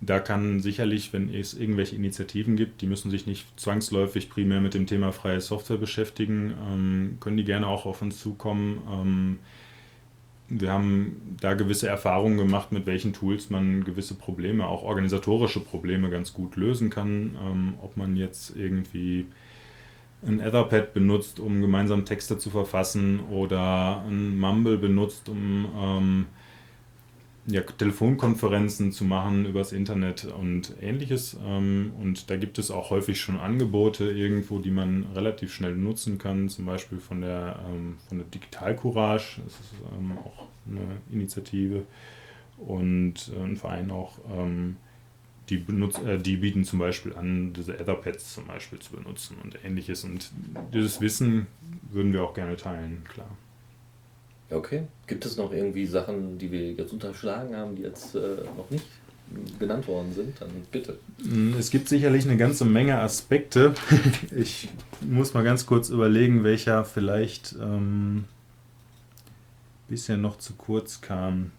da kann sicherlich, wenn es irgendwelche Initiativen gibt, die müssen sich nicht zwangsläufig primär mit dem Thema freie Software beschäftigen, ähm, können die gerne auch auf uns zukommen. Wir haben da gewisse Erfahrungen gemacht, mit welchen Tools man gewisse Probleme, auch organisatorische Probleme ganz gut lösen kann. Ähm, ob man jetzt irgendwie ein Etherpad benutzt, um gemeinsam Texte zu verfassen oder ein Mumble benutzt, um ähm, ja, Telefonkonferenzen zu machen übers Internet und ähnliches. Ähm, und da gibt es auch häufig schon Angebote irgendwo, die man relativ schnell nutzen kann, zum Beispiel von der, ähm, von der Digital Courage, das ist ähm, auch eine Initiative und äh, ein Verein auch, die, benutzt, äh, die bieten zum Beispiel an, diese Etherpads zum Beispiel zu benutzen und ähnliches. Und dieses Wissen würden wir auch gerne teilen, klar. Okay. Gibt es noch irgendwie Sachen, die wir jetzt unterschlagen haben, die jetzt äh, noch nicht genannt worden sind? Dann bitte. Mm, es gibt sicherlich eine ganze Menge Aspekte. ich muss mal ganz kurz überlegen, welcher vielleicht ähm, bisher noch zu kurz kam.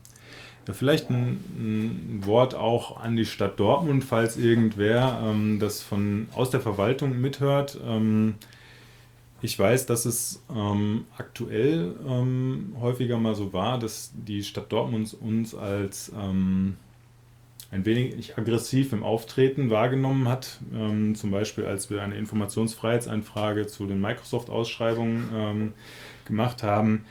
Ja, vielleicht ein, ein, Wort auch an die Stadt Dortmund, falls irgendwer ähm, das von aus der Verwaltung mithört. Ähm, ich weiß, dass es ähm, aktuell ähm, häufiger mal so war, dass die Stadt Dortmund uns als ähm, ein wenig aggressiv im Auftreten wahrgenommen hat. Ähm, zum Beispiel, als wir eine Informationsfreiheitseinfrage zu den Microsoft-Ausschreibungen ähm, gemacht haben.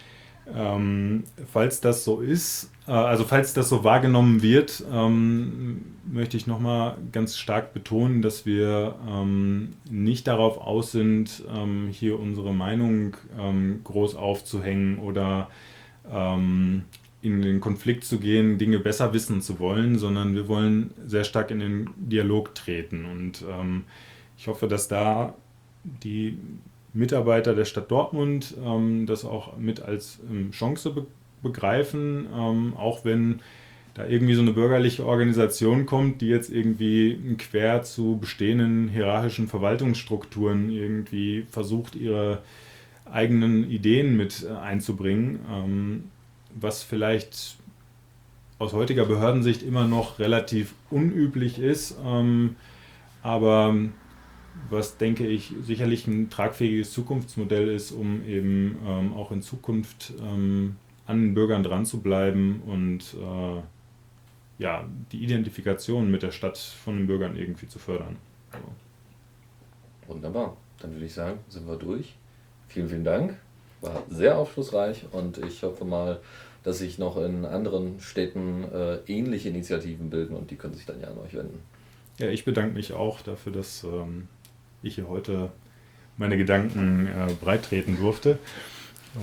Ähm, falls das so ist, äh, also falls das so wahrgenommen wird, ähm, möchte ich nochmal ganz stark betonen, dass wir ähm, nicht darauf aus sind, ähm, hier unsere Meinung ähm, groß aufzuhängen oder ähm, in den Konflikt zu gehen, Dinge besser wissen zu wollen, sondern wir wollen sehr stark in den Dialog treten. Und ich hoffe, dass da die Mitarbeiter der Stadt Dortmund ähm, das auch mit als ähm, Chance be begreifen, ähm, auch wenn da irgendwie so eine bürgerliche Organisation kommt, die jetzt irgendwie quer zu bestehenden hierarchischen Verwaltungsstrukturen irgendwie versucht, ihre eigenen Ideen mit äh, einzubringen, ähm, was vielleicht aus heutiger Behördensicht immer noch relativ unüblich ist, ähm, aber was denke ich sicherlich ein tragfähiges Zukunftsmodell ist, um eben ähm, auch in Zukunft ähm, an den Bürgern dran zu bleiben und äh, ja, die Identifikation mit der Stadt von den Bürgern irgendwie zu fördern. So. Wunderbar. Dann würde ich sagen, sind wir durch. Vielen, vielen Dank. War sehr aufschlussreich und ich hoffe mal, dass sich noch in anderen Städten äh, ähnliche Initiativen bilden und die können sich dann ja an euch wenden. Ja, ich bedanke mich auch dafür, dass ähm, ich hier heute meine Gedanken äh, breitreten durfte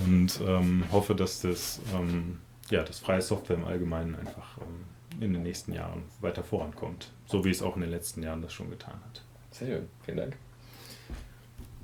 und ähm, hoffe, dass das, ähm, ja, das freie Software im Allgemeinen einfach ähm, in den nächsten Jahren weiter vorankommt, so wie es auch in den letzten Jahren das schon getan hat. Sehr schön, vielen Dank.